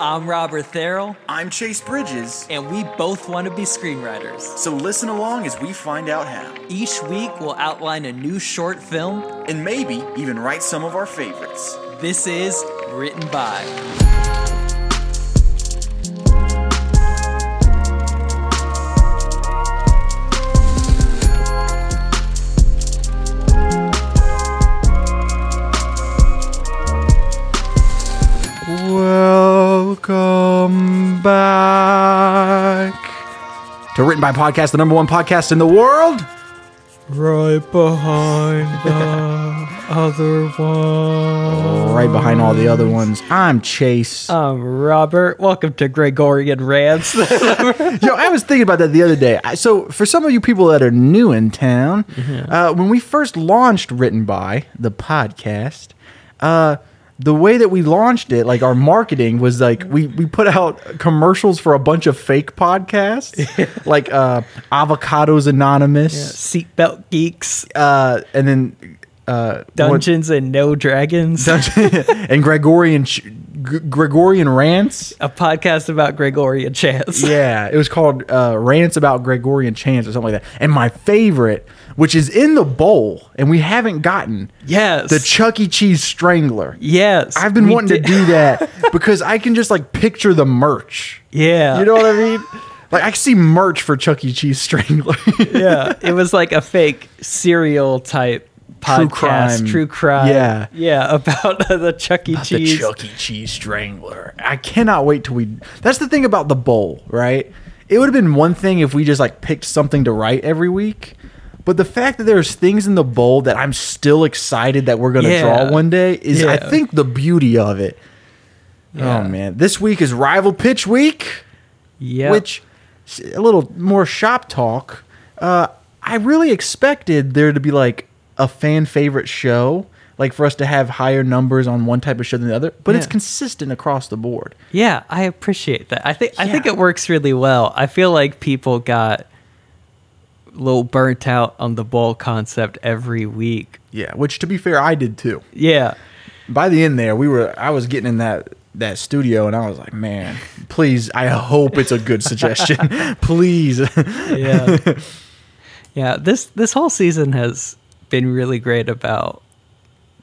I'm Robert Therrell, I'm Chase Bridges, and we both want to be screenwriters. so listen along as we find out how, Each week, we'll outline a new short film. and maybe even write some of our favorites. This is Written By. Written by Podcast, the number one podcast in the world. Right behind the other one. Right behind all the other ones. I'm Chase. I'm Robert. Welcome to Gregorian Rants. Yo, I was thinking about that the other day. So, for some of you people that are new in town, uh, when we first launched Written by the podcast, uh, the way that we launched it, like our marketing was like we, we put out commercials for a bunch of fake podcasts, like uh, Avocados Anonymous, Seatbelt Geeks, uh, and then uh, what- Dungeons and No Dragons. and Gregorian Gregorian rants. a podcast about Gregorian chants. Yeah, it was called uh, Rants About Gregorian Chants or something like that. And my favorite, which is in the bowl, and we haven't gotten Yes. the Chuck E. Cheese Strangler. yes. I've been wanting did- to do that because I can just like picture the merch. Yeah. You know what I mean? Like I see merch for Chuck E. Cheese Strangler. yeah. It was like a fake serial type True crime. True crime. Yeah. Yeah. About the Chuck E. the Cheese. Chuck E. Cheese Strangler. I cannot wait till we. That's the thing about the bowl, right? It would have been one thing if we just like picked something to write every week. But the fact that there's things in the bowl that I'm still excited that we're gonna Yeah. draw one day is, I think, the beauty of it. Yeah. Oh man, this week is rival pitch week, Yeah. which a little more shop talk. Uh, I really expected there to be like a fan favorite show, like for us to have higher numbers on one type of show than the other, but it's consistent across the board. Yeah, I appreciate that. I think I think it works really well. I feel like people got a little burnt out on the ball concept every week. Yeah, which to be fair, I did too. Yeah. By the end there, we were I was getting in that that studio and I was like, man, please, I hope it's a good suggestion. please. Yeah. yeah, this this whole season has been really great about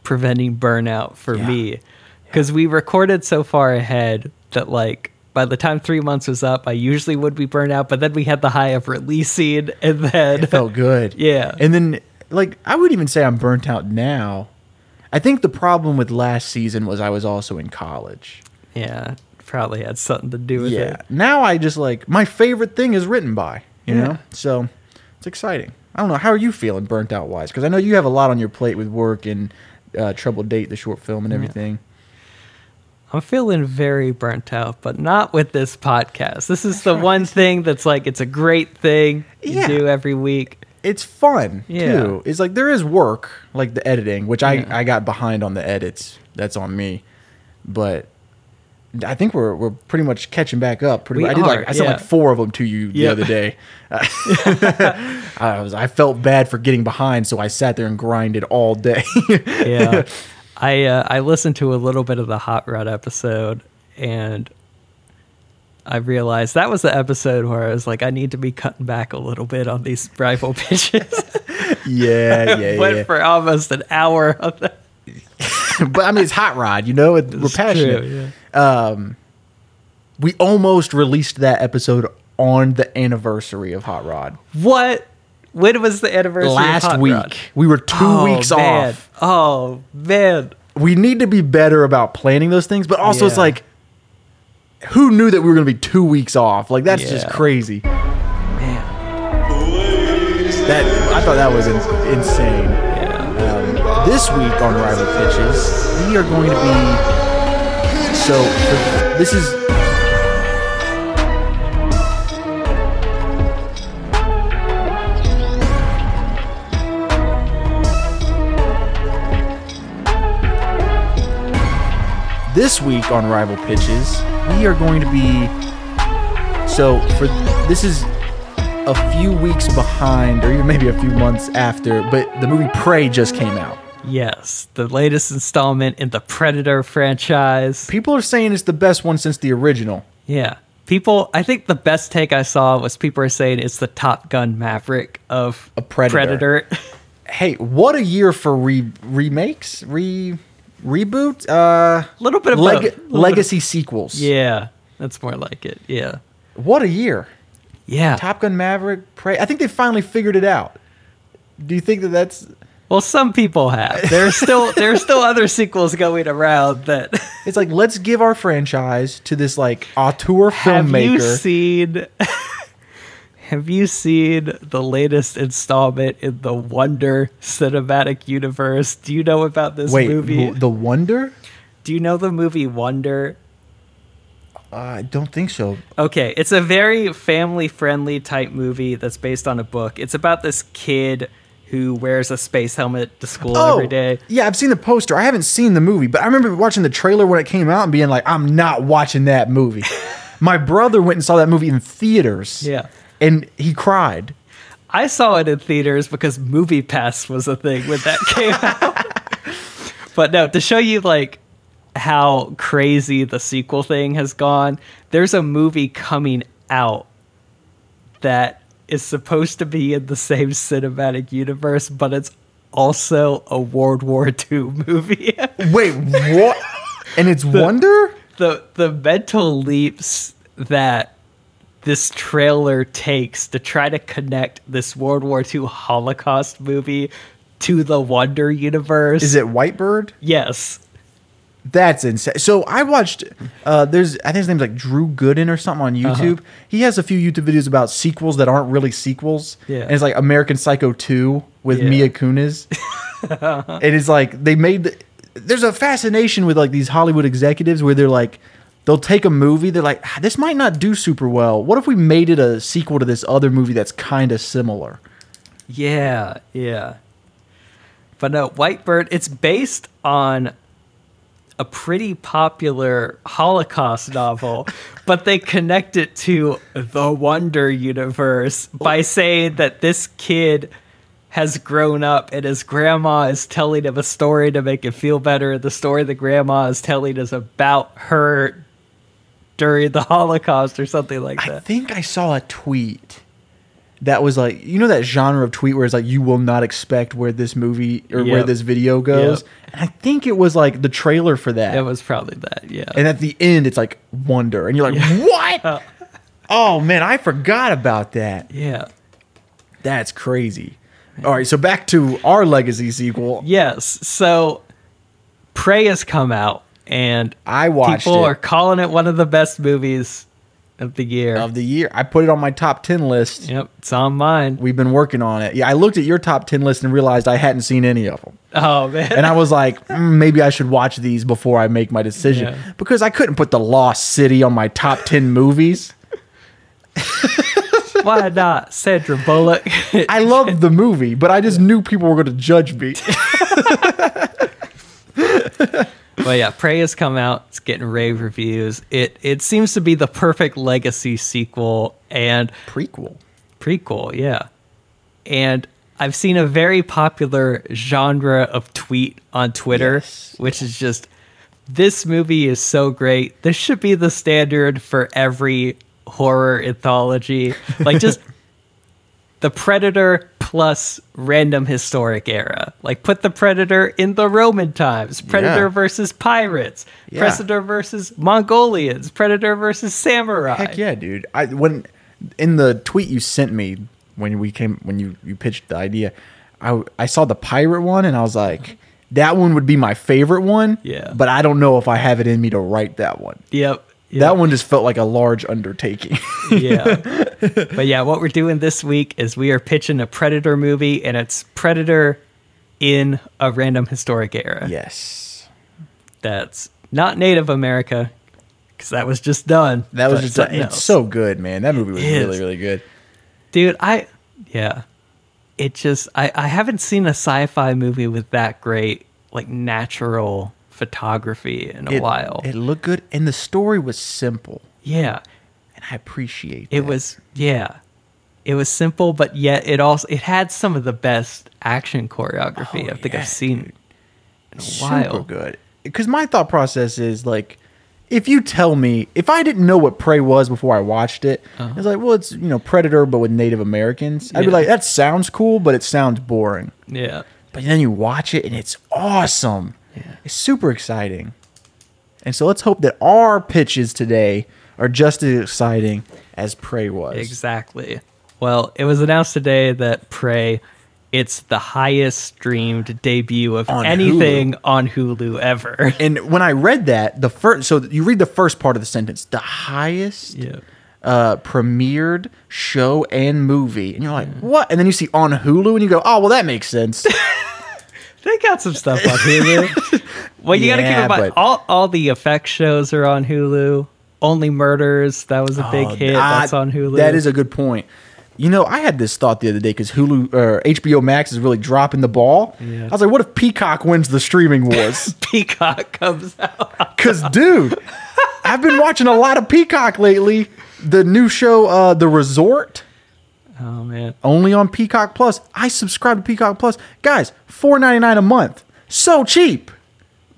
preventing burnout for Yeah. me cuz we recorded so far ahead that like by the time 3 months was up, I usually would be burnt out, but then we had the high of releasing and then it felt good. Yeah. And then like I would even say I'm burnt out now. I think the problem with last season was I was also in college. yeah, probably had something to do with Yeah. it. Now I just like my favorite thing is written by, you Yeah. know? So it's exciting. I don't know. How are you feeling burnt out wise? Because I know you have a lot on your plate with work and uh, Trouble Date, the short film and everything. I'm feeling very burnt out, but not with this podcast. This is the one thing that's like it's a great thing you Yeah. do every week. It's fun Yeah. too. It's like there is work, like the editing, which I, Yeah. I got behind on the edits. That's on me. But I think we're we're pretty much catching back up. Pretty We I did like I sent yeah. like four of them to you the other day. I was I felt bad for getting behind, so I sat there and grinded all day. Yeah, I uh, I listened to a little bit of the Hot Rod episode, and I realized that was the episode where I was like, I need to be cutting back a little bit on these rival pitches. yeah, yeah, Went yeah. for almost an hour of that. but I mean, it's hot rod. You know, it, we're passionate. true, Um, we almost released that episode on the anniversary of Hot Rod. What? When was the anniversary? last week. Rod? We were two Oh, weeks man. off. Oh man. We need to be better about planning those things, but also it's like, who knew that we were going to be two weeks off? Like that's just crazy. Man. That I thought that was in, insane. This week on Rival Pitches, we are going to be so. This is this week on Rival Pitches, we are going to be so for this is a few weeks behind, or even maybe a few months after, but the movie Prey just came out. Yes, the latest installment in the Predator franchise. People are saying it's the best one since the original. Yeah. People, I think the best take I saw was people are saying it's the Top Gun Maverick of A Predator. Predator. Hey, what a year for re- remakes, re reboot, uh, Little bit of leg- bit of- legacy sequels. yeah, that's more like it. Yeah. What a year! Yeah. Top Gun Maverick, Prey. I think they finally figured it out. Do you think that that's? Well, some people have. There's still there's still other sequels going around that It's like let's give our franchise to this like auteur Have you seen Have you seen the latest installment in the Wonder cinematic universe? Do you know about this Wait, movie? the Wonder? Do you know the movie Wonder? Uh, I don't think so. Okay, it's a very family friendly type movie that's based on a book. It's about this kid who wears a space helmet to school oh, every day. Oh, yeah, I've seen the poster. I haven't seen the movie, but I remember watching the trailer when it came out and being like, "I'm not watching that movie." My brother went and saw that movie in theaters. Yeah. and he cried. I saw it in theaters because Movie Pass was a thing when that came out. but no, to show you like how crazy the sequel thing has gone, there's a movie coming out that is supposed to be in the same cinematic universe, but it's also a World War II movie. Wait, what? and it's Wonder? the the mental leaps that this trailer takes to try to connect this World War II Holocaust movie to the Wonder universe. Is it White Bird? Yes. That's insane. So I watched. Uh, there's I think his name's like Drew Gooden or something on Uh-huh. YouTube. He has a few YouTube videos about sequels that aren't really sequels. Yeah. and it's like American Psycho two with Yeah. Mila Kunis. it is like they made. The, there's a fascination with like these Hollywood executives where they're like. They'll take a movie. They're like, "Ah, this might not do super well. What if we made it a sequel to this other movie that's kind of similar? Yeah, yeah. But no, White Bird. it's based on a pretty popular Holocaust novel, but they connect it to the Wonder universe by oh. saying that this kid has grown up and his grandma is telling him a story to make him feel better. The story the grandma is telling is about her during the Holocaust or something like that. I think I saw a tweet that was like, you know, that genre of tweet where it's like, you will not expect where this movie or where this video goes. Yep. And I think it was like the trailer for that. It was probably that, yeah. and at the end, it's like wonder, and you're like, what? oh man, I forgot about that. yeah. That's crazy. All right, so back to our legacy sequel. Yes. So Prey has come out and I watched people it are calling it one of the best movies of the year. of the year. I put it on my top ten list. yep, it's on mine. We've been working on it. Yeah, I looked at your top ten list and realized I hadn't seen any of them. Oh man. and I was like, mm, maybe I should watch these before I make my decision Yeah. because I couldn't put The Lost City on my top 10 movies. Why not? Sandra Bullock. I love the movie, but I just knew people were going to judge me. but yeah, Prey has come out. It's getting rave reviews. It it seems to be the perfect legacy sequel and Prequel. prequel, yeah. And I've seen a very popular genre of tweet on Twitter, Yes, which is just this movie is so great. This should be the standard for every horror anthology. Like just the Predator plus random historic era. Like put the Predator in the Roman times. Predator Yeah. versus pirates. Yeah. Predator versus Mongolians. Predator versus samurai. Heck yeah, dude. I when in the tweet you sent me when we came when you you pitched the idea, I I saw the pirate one and I was like, that one would be my favorite one. Yeah. But I don't know if I have it in me to write that one. Yep. Yep. That one just felt like a large undertaking. yeah. but yeah, what we're doing this week is we are pitching a Predator movie, and it's Predator in a random historic era. yes. That's not Native America, because that was just done. That was just something it's so good, man. That movie was really really good. dude. I yeah, it just I I haven't seen a sci-fi movie with that great like natural photography in a It, while. It looked good and the story was simple. yeah, And I appreciate it that. was yeah. It was simple, but yet it also it had some of the best action choreography Oh, I think yeah, I've seen dude. in a super while. good. Because my thought process is like, if you tell me, if I didn't know what Prey was before I watched it, it's like, well, it's you know Predator, but with Native Americans. I'd be Uh-huh. Like, that sounds cool, but it sounds boring. Yeah. But then you watch it and it's awesome. It's super exciting. And so let's hope that our pitches today are just as exciting as Prey was. Exactly. Well, it was announced today that Prey, it's the highest streamed debut of On anything on Hulu ever. And when I read that, the first so you read the first part of the sentence, the highest Yeah. uh, premiered show and movie, and you're like, what? And then you see on Hulu, and you go, oh, well, that makes sense. They got some stuff on Hulu. well, you got to keep in mind but- all all the FX shows are on Hulu. Only Murders that was a big Oh, hit. ah, That's on Hulu. That is a good point. You know, I had this thought the other day because Hulu or HBO Max is really dropping the ball. Yeah. I was like, what if Peacock wins the streaming wars? Peacock comes out. Because, dude, I've been watching a lot of Peacock lately. The new show, uh, The Resort, Oh man, only on Peacock Plus. I subscribe to Peacock Plus. Guys, four ninety nine a month. So cheap.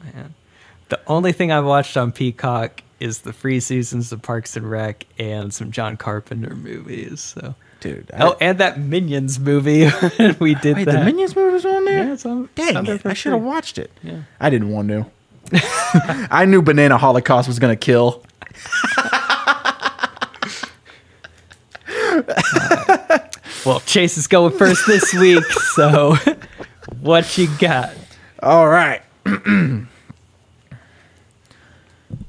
Man. the only thing I've watched on Peacock is the free seasons of Parks and Rec and some John Carpenter movies. So. Dude. Oh, and that Minions movie. we did wait, that. the Minions movie was on there? Yeah, it's on. Dang on it, I should have watched it. Yeah. I didn't want to. I knew Banana Holocaust was going to kill. Well, Chase is going first this week, so what you got? All right.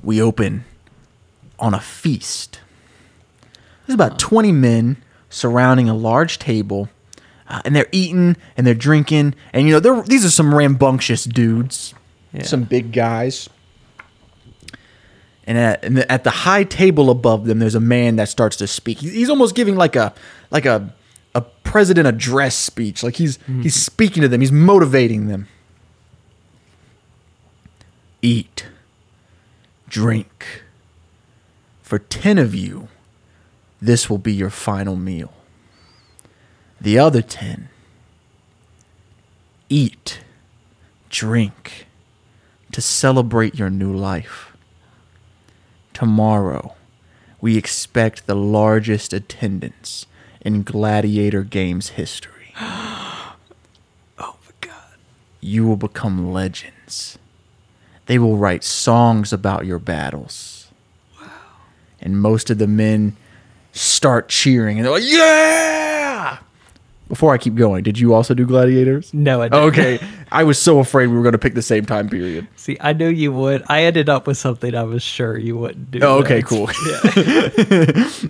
we open on a feast. There's about 20 men surrounding a large table, uh, and they're eating and they're drinking. And, you know, they're, these are some rambunctious dudes, Yeah. some big guys. And at, and at the high table above them, there's a man that starts to speak. He's almost giving like a like a a president address speech. Like he's he's mm-hmm. speaking to them. He's motivating them. Eat, drink. For ten of you, this will be your final meal. The other ten, eat, drink, to celebrate your new life. Tomorrow, we expect the largest attendance in Gladiator Games history. Oh my god! You will become legends. They will write songs about your battles. Wow. And most of the men start cheering and they're like, Yeah! Before I keep going, did you also do gladiators? No, I didn't. Okay. I was so afraid we were going to pick the same time period. See, I knew you would. I ended up with something I was sure you wouldn't do. Oh, okay, cool.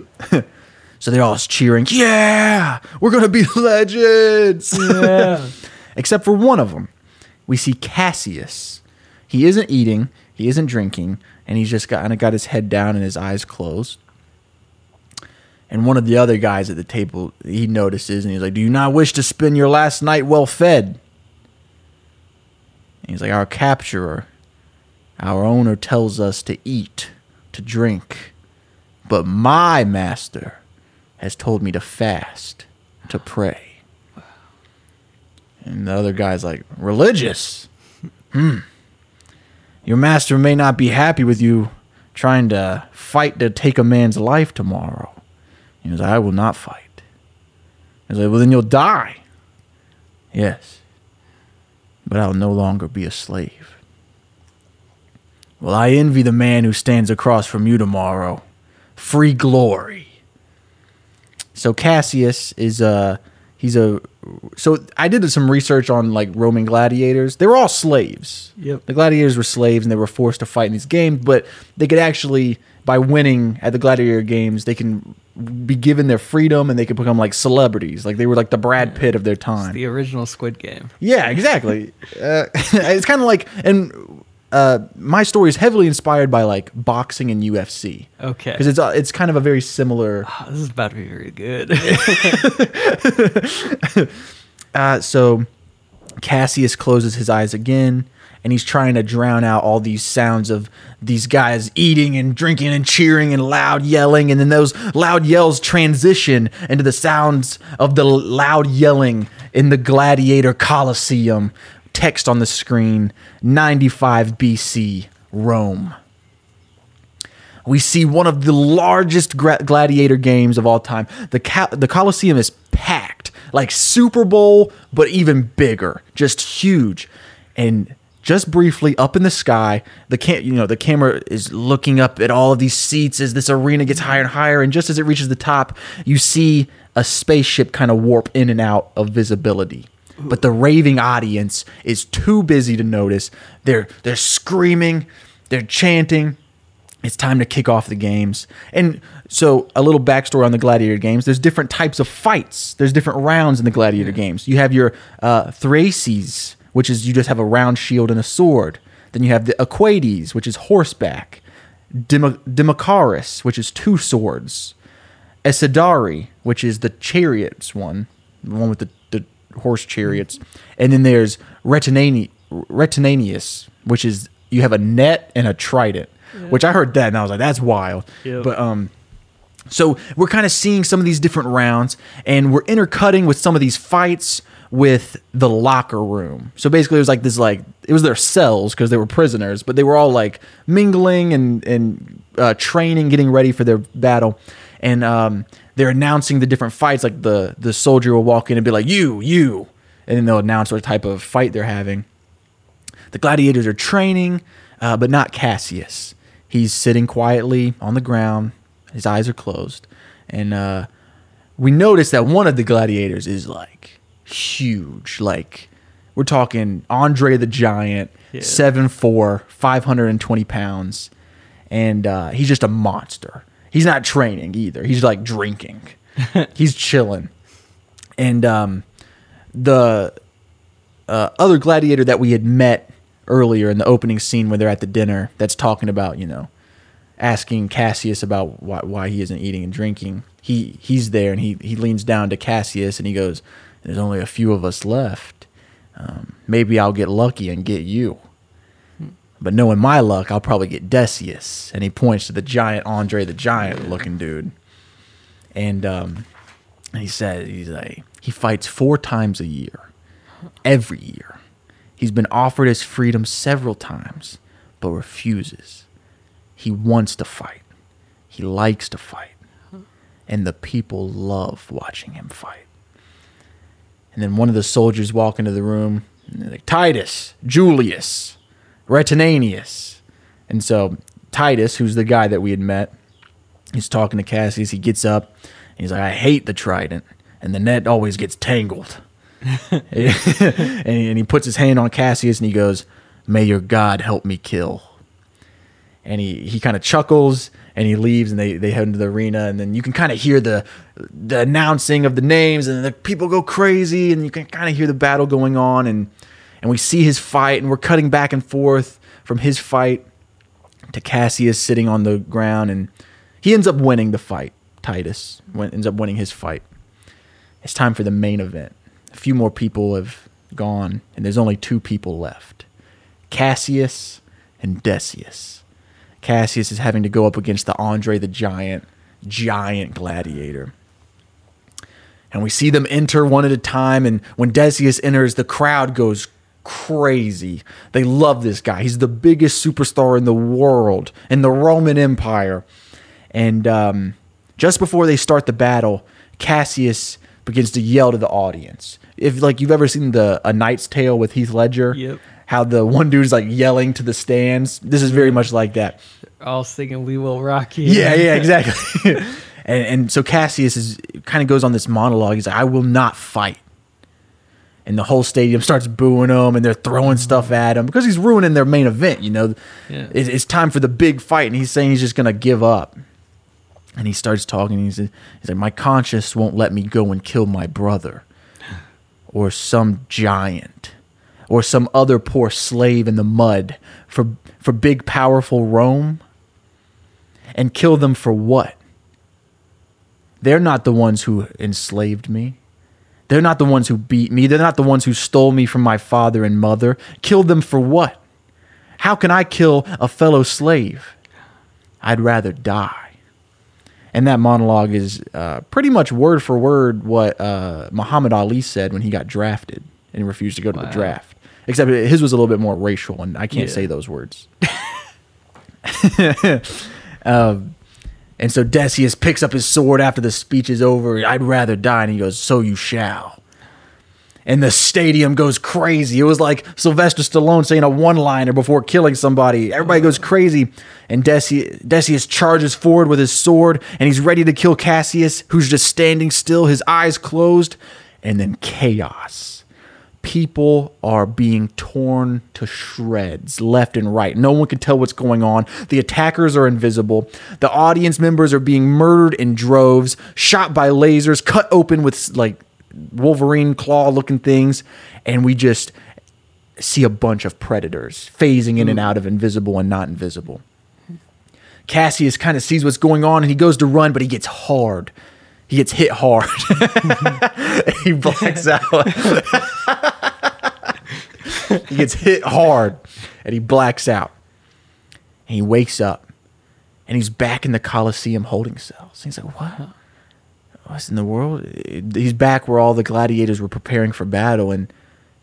So they're all cheering, Yeah! We're going to be legends! Yeah. except for one of them. We see Cassius. He isn't eating, he isn't drinking, and he's just kind of got his head down and his eyes closed. And one of the other guys at the table, he notices and he's like, Do you not wish to spend your last night well fed? And he's like, Our capturer, our owner tells us to eat, to drink, but my master has told me to fast, to pray. And the other guy's like, religious? Hmm. Your master may not be happy with you trying to fight to take a man's life tomorrow. He was I will not fight. He's like, well, then you'll die. Yes. But I'll no longer be a slave. Well, I envy the man who stands across from you tomorrow. Free glory. So Cassius is a he's a so I did some research on like Roman gladiators. They were all slaves. Yep. The gladiators were slaves and they were forced to fight in these games, but they could actually by winning at the gladiator games, they can be given their freedom and they could become like celebrities. Like they were like the Brad Pitt of their time. the original Squid Game. Yeah, exactly. uh, it's kind of like, and uh, my story is heavily inspired by like boxing and UFC. Okay. Because it's uh, it's kind of a very similar. Oh, this is about to be very good. Uh, so Cassius closes his eyes again, and he's trying to drown out all these sounds of these guys eating and drinking and cheering and loud yelling, and then those loud yells transition into the sounds of the loud yelling in the Gladiator Coliseum. Text on the screen 95 BC, Rome. We see one of the largest gladiator games of all time. The, ca- the Coliseum is packed, like Super Bowl, but even bigger, just huge. And just briefly up in the sky, the cam- you know the camera is looking up at all of these seats as this arena gets higher and higher. And just as it reaches the top, you see a spaceship kind of warp in and out of visibility but the raving audience is too busy to notice. They're they're screaming, they're chanting. It's time to kick off the games. And so, a little backstory on the gladiator games. There's different types of fights. There's different rounds in the gladiator games. You have your uh, thraces, which is you just have a round shield and a sword. Then you have the equades, which is horseback. Demo- Democharis, which is two swords. Esidari, which is the chariots one, the one with the, the horse chariots, and then there's Retinani, Retinanius, which is you have a net and a trident. Which I heard that and I was like, that's wild. Yep. But um, so we're kind of seeing some of these different rounds, and we're intercutting with some of these fights with the locker room. So basically, it was like this, like it was their cells because they were prisoners, but they were all like mingling and and uh, training, getting ready for their battle, and um, they're announcing the different fights. Like the the soldier will walk in and be like, "You, you," and then they'll announce what type of fight they're having. The gladiators are training, uh, but not Cassius. He's sitting quietly on the ground. His eyes are closed. And uh, we notice that one of the gladiators is like huge. Like, we're talking Andre the Giant, Yeah. 7'4, 520 pounds. And uh, he's just a monster. He's not training either. He's like drinking, he's chilling. And um, the uh, other gladiator that we had met earlier in the opening scene where they're at the dinner that's talking about you know asking cassius about why, why he isn't eating and drinking he he's there and he, he leans down to cassius and he goes there's only a few of us left um, maybe i'll get lucky and get you but knowing my luck i'll probably get decius and he points to the giant andre the giant looking dude and um, he said he's like he fights four times a year every year. He's been offered his freedom several times, but refuses. He wants to fight. He likes to fight. And the people love watching him fight. And then one of the soldiers walk into the room and they're like, Titus, Julius, Retinanius. And so Titus, who's the guy that we had met, he's talking to Cassius. He gets up and he's like, I hate the trident, and the net always gets tangled. and, he, and he puts his hand on Cassius and he goes, May your God help me kill. And he, he kind of chuckles and he leaves and they, they head into the arena and then you can kind of hear the the announcing of the names and the people go crazy and you can kind of hear the battle going on and and we see his fight and we're cutting back and forth from his fight to Cassius sitting on the ground and he ends up winning the fight. Titus ends up winning his fight. It's time for the main event. A few more people have gone, and there's only two people left Cassius and Decius. Cassius is having to go up against the Andre the Giant, giant gladiator. And we see them enter one at a time, and when Decius enters, the crowd goes crazy. They love this guy. He's the biggest superstar in the world, in the Roman Empire. And um, just before they start the battle, Cassius begins to yell to the audience. If like you've ever seen the A Knight's Tale with Heath Ledger, Yep. how the one dude's like yelling to the stands. This is very much like that. All singing "We Will Rock You." Yeah, yeah, exactly. and and so Cassius is kind of goes on this monologue. He's like, "I will not fight." And the whole stadium starts booing him, and they're throwing stuff at him because he's ruining their main event. You know, Yeah. It- it's time for the big fight, and he's saying he's just gonna give up. And he starts talking. He's he's like, "My conscience won't let me go and kill my brother, or some giant, or some other poor slave in the mud for for big powerful Rome." and kill them for what? They're not the ones who enslaved me. They're not the ones who beat me. They're not the ones who stole me from my father and mother. Kill them for what? How can I kill a fellow slave? I'd rather die. And that monologue is uh, pretty much word for word what uh, Muhammad Ali said when he got drafted and refused to go to the draft. except his was a little bit more racial, and I can't Yeah. say those words. um, and so Decius picks up his sword after the speech is over. I'd rather die, and he goes, "So you shall." And the stadium goes crazy. It was like Sylvester Stallone saying a one-liner before killing somebody. Everybody goes crazy, and Decius, Decius charges forward with his sword, and he's ready to kill Cassius, who's just standing still, his eyes closed, and then chaos people are being torn to shreds left and right. No one can tell what's going on. The attackers are invisible. The audience members are being murdered in droves, shot by lasers, cut open with like Wolverine claw looking things. And we just see a bunch of predators phasing in and hmm. out of invisible and not invisible. Cassius kind of sees what's going on and he goes to run, but he gets hard. He gets hit hard. he blacks out. He gets hit hard and he blacks out. And he wakes up and he's back in the Coliseum holding cells. He's like, what? What's in the world? He's back where all the gladiators were preparing for battle and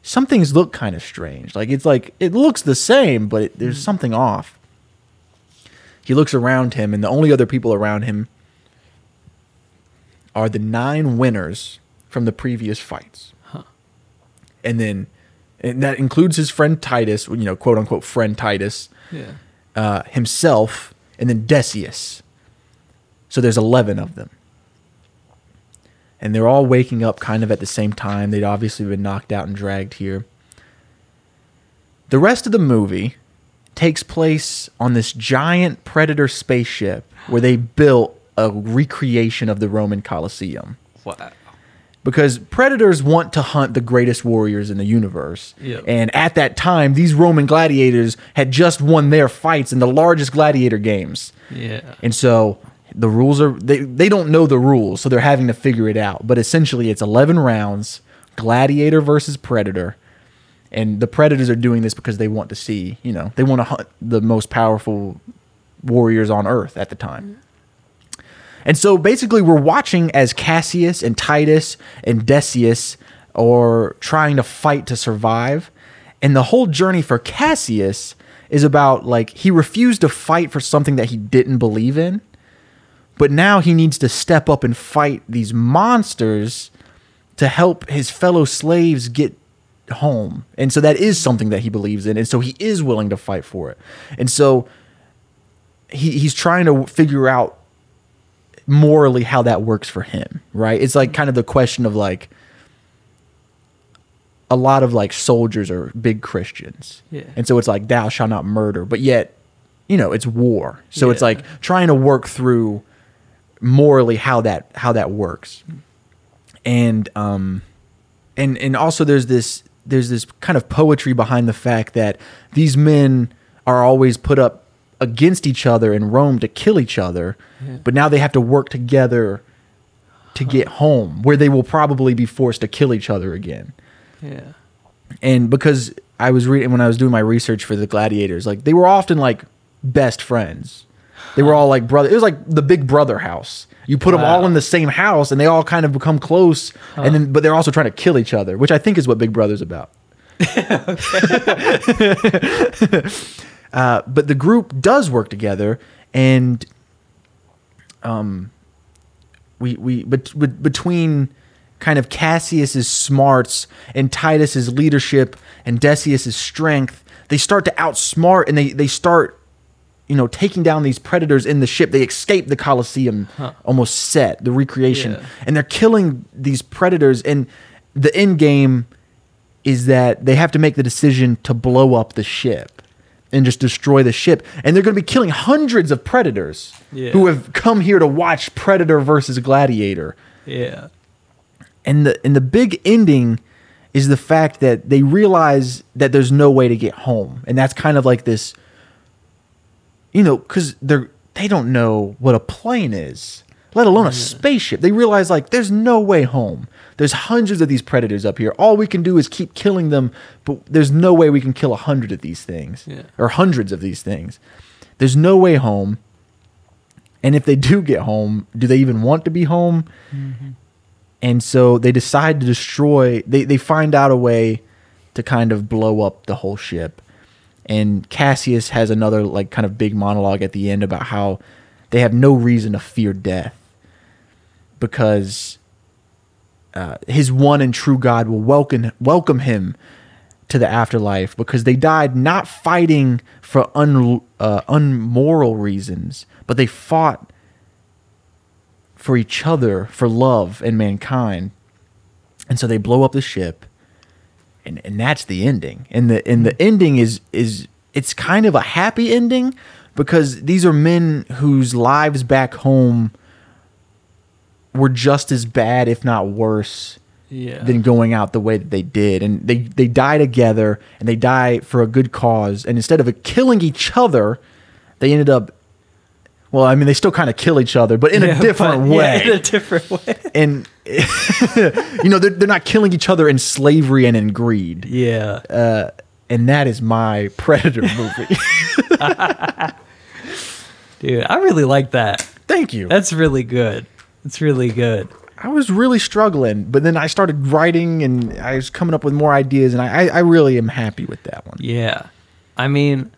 some things look kind of strange. Like it's like it looks the same, but it, there's mm. something off. He looks around him and the only other people around him are the nine winners from the previous fights. And then and that includes his friend Titus, you know, quote unquote friend Titus, Yeah. uh, himself, and then Decius. So there's 11 of them. And they're all waking up kind of at the same time. They'd obviously been knocked out and dragged here. The rest of the movie takes place on this giant predator spaceship where they built a recreation of the Roman Colosseum Wow. Because predators want to hunt the greatest warriors in the universe. Yeah. And at that time, these Roman gladiators had just won their fights in the largest gladiator games. Yeah. And so the rules are they they don't know the rules, so they're having to figure it out. But essentially it's 11 rounds, gladiator versus predator. And the predators are doing this because they want to see, you know, they want to hunt the most powerful warriors on earth at the time. And so basically, we're watching as Cassius and Titus and Decius are trying to fight to survive. And the whole journey for Cassius is about like he refused to fight for something that he didn't believe in. But now he needs to step up and fight these monsters to help his fellow slaves get home. And so that is something that he believes in. And so he is willing to fight for it. And so he, he's trying to figure out morally how that works for him, right? It's like kind of the question of like a lot of like soldiers are big Christians. Yeah. And so it's like thou shalt not murder, but yet, you know, it's war. So it's like trying to work through morally how that how that works. And um and and also there's this there's this kind of poetry behind the fact that these men are always put up against each other in Rome to kill each other, but now they have to work together to get home, where they will probably be forced to kill each other again. Yeah. And because I was reading when I was doing my research for the gladiators, like they were often like best friends. They were all like brother. It was like the Big Brother house. You put them all in the same house, and they all kind of become close. And then, but they're also trying to kill each other, which I think is what Big Brother's about. uh, but the group does work together, and um, we we but, but between kind of Cassius's smarts and Titus's leadership and Decius's strength, they start to outsmart and they they start you know taking down these predators in the ship. They escape the Colosseum almost set the recreation, Yeah. and they're killing these predators. And the end game is that they have to make the decision to blow up the ship and just destroy the ship. And they're going to be killing hundreds of predators Yeah. who have come here to watch Predator versus Gladiator. Yeah. And the and the big ending is the fact that they realize that there's no way to get home. And that's kind of like this you know, cuz they're they don't know what a plane is, let alone a spaceship. They realize like there's no way home. There's hundreds of these predators up here. All we can do is keep killing them, but there's no way we can kill a hundred of these things Yeah. or hundreds of these things. There's no way home. And if they do get home, do they even want to be home? Mm-hmm. And so they decide to destroy. They they find out a way to kind of blow up the whole ship. And Cassius has another like kind of big monologue at the end about how they have no reason to fear death because uh, his one and true God will welcome welcome him to the afterlife because they died not fighting for un, uh, unmoral reasons, but they fought for each other, for love and mankind. And so they blow up the ship, and, and that's the ending. And the and the ending is is it's kind of a happy ending because these are men whose lives back home were just as bad, if not worse, Yeah. than going out the way that they did. And they, they die together and they die for a good cause. And instead of killing each other, they ended up, well, I mean, they still kind of kill each other, but in Yeah, a different but- way. Yeah, in a different way. and, you know, they're, they're not killing each other in slavery and in greed. Yeah. Uh, and that is my Predator movie. Dude, I really like that. Thank you. That's really good. It's really good. I was really struggling, but then I started writing and I was coming up with more ideas, and I, I, I really am happy with that one. Yeah. I mean,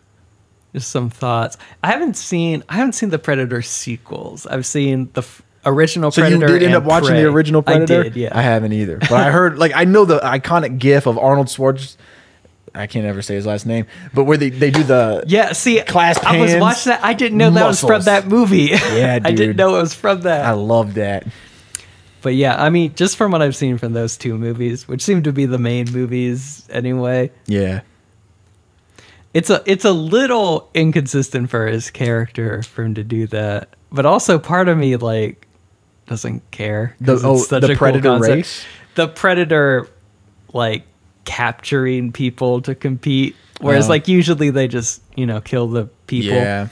just some thoughts. I haven't seen I haven't seen the Predator sequels. I've seen the f- original So Predator. you did end up watching Prey. the original Predator? I did, yeah. I haven't either, but I heard like I know the iconic GIF of Arnold Schwarzenegger. I can't ever say his last name, but where they, they do the yeah, see, Clasp I was hands, watching that. I didn't know that was from muscles. that movie. Yeah, I didn't know it was from that. I love that. But yeah, I mean, just from what I've seen from those two movies, which seem to be the main movies anyway, Yeah, it's a it's a little inconsistent for his character for him to do that. But also, part of me like doesn't care. 'cause oh, The- oh, the Predator concept. race? the Predator like capturing people to compete, whereas Oh. like usually they just you know kill the people. yeah.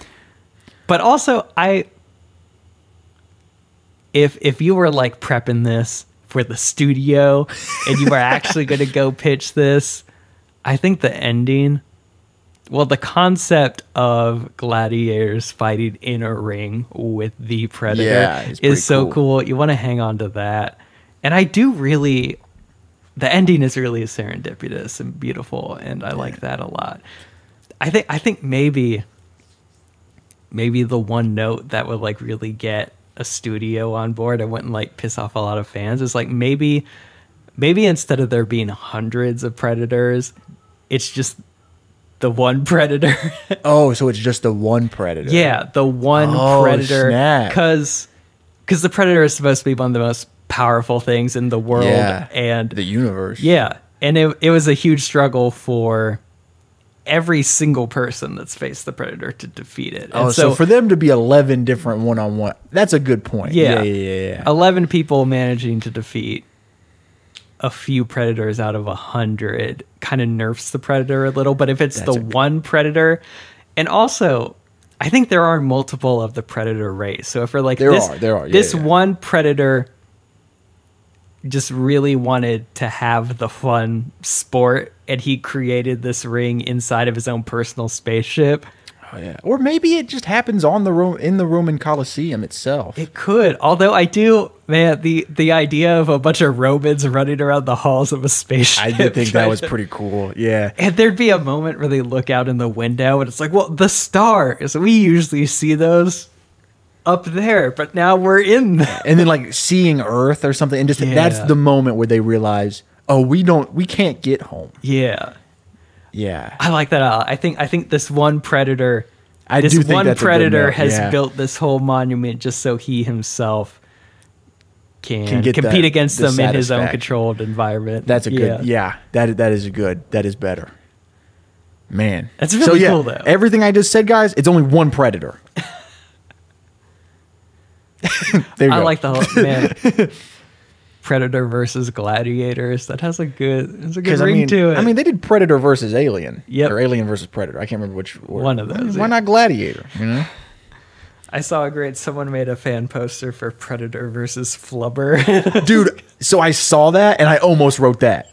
But also, I if if you were like prepping this for the studio and you were actually going to go pitch this, I think the ending, well, the concept of gladiators fighting in a ring with the predator Yeah, is so cool. cool. You want to hang on to that, and I do really. The ending is really serendipitous and beautiful, and I like that a lot. I think I think maybe maybe the one note that would like really get a studio on board and wouldn't like piss off a lot of fans is like maybe maybe instead of there being hundreds of predators it's just the one predator Oh, so it's just the one predator. yeah the one Oh, predator because because the predator is supposed to be one of the most powerful things in the world Yeah. and the universe. yeah, and it it was a huge struggle for every single person that's faced the predator to defeat it. Oh, And so, for them to be eleven different one on one, that's a good point. yeah, yeah, yeah, yeah. eleven people managing to defeat a few predators out of a hundred kind of nerfs the predator a little. But if it's That's the one predator, and also. I think there are multiple of the predator race. So if we're like There this, are, there are, yeah, this one predator just really wanted to have the fun sport and he created this ring inside of his own personal spaceship Oh, yeah. Or maybe it just happens on the room in the Roman Colosseum itself. it could although i do man the the idea of a bunch of romans running around the halls of a spaceship I did think that was pretty cool. Yeah. and there'd be a moment where they look out in the window and it's like well the stars we usually see those up there but now we're in them. and then like seeing Earth or something, and just that's the moment where they realize, oh, we don't, we can't get home. yeah Yeah, I like that. a. I think I think this one predator, I this one predator has yeah. built this whole monument just so he himself can, Can compete that- against the them in his own controlled environment. that's a good. Yeah, that that is a good. That is better. Man, That's really cool, though. Everything I just said, guys, it's only one predator. there you I go. like the whole man. Predator versus gladiators. That has a good, it's a good ring I mean, to it. I mean, they did Predator versus Alien. Yep. Or Alien versus Predator. I can't remember which order. One of those, Why yeah. not Gladiator? You know. I saw a great. Someone made a fan poster for Predator versus Flubber. dude so i saw that and i almost wrote that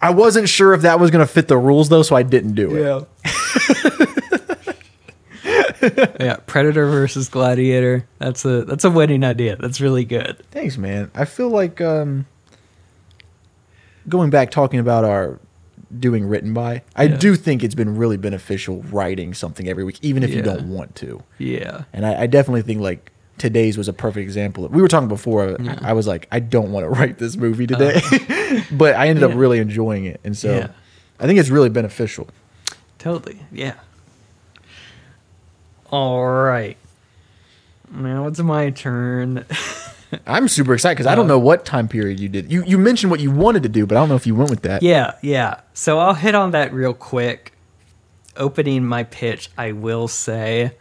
i wasn't sure if that was going to fit the rules though so i didn't do it yeah, Predator versus Gladiator. That's a that's a winning idea. That's really good. thanks man i feel like um going back talking about our doing written by, I Yeah. do think it's been really beneficial writing something every week, even if you don't want to. Yeah. And I, I definitely think like today's was a perfect example. Of, we were talking before. I, I was like, I don't want to write this movie today, but I ended up Uh. Really enjoying it, and so Yeah. I think it's really beneficial. Totally. Yeah. All right. Now it's my turn. I'm super excited because I don't uh, know what time period you did. You you mentioned what you wanted to do, but I don't know if you went with that. Yeah, yeah. So I'll hit on that real quick. Opening my pitch, I will say,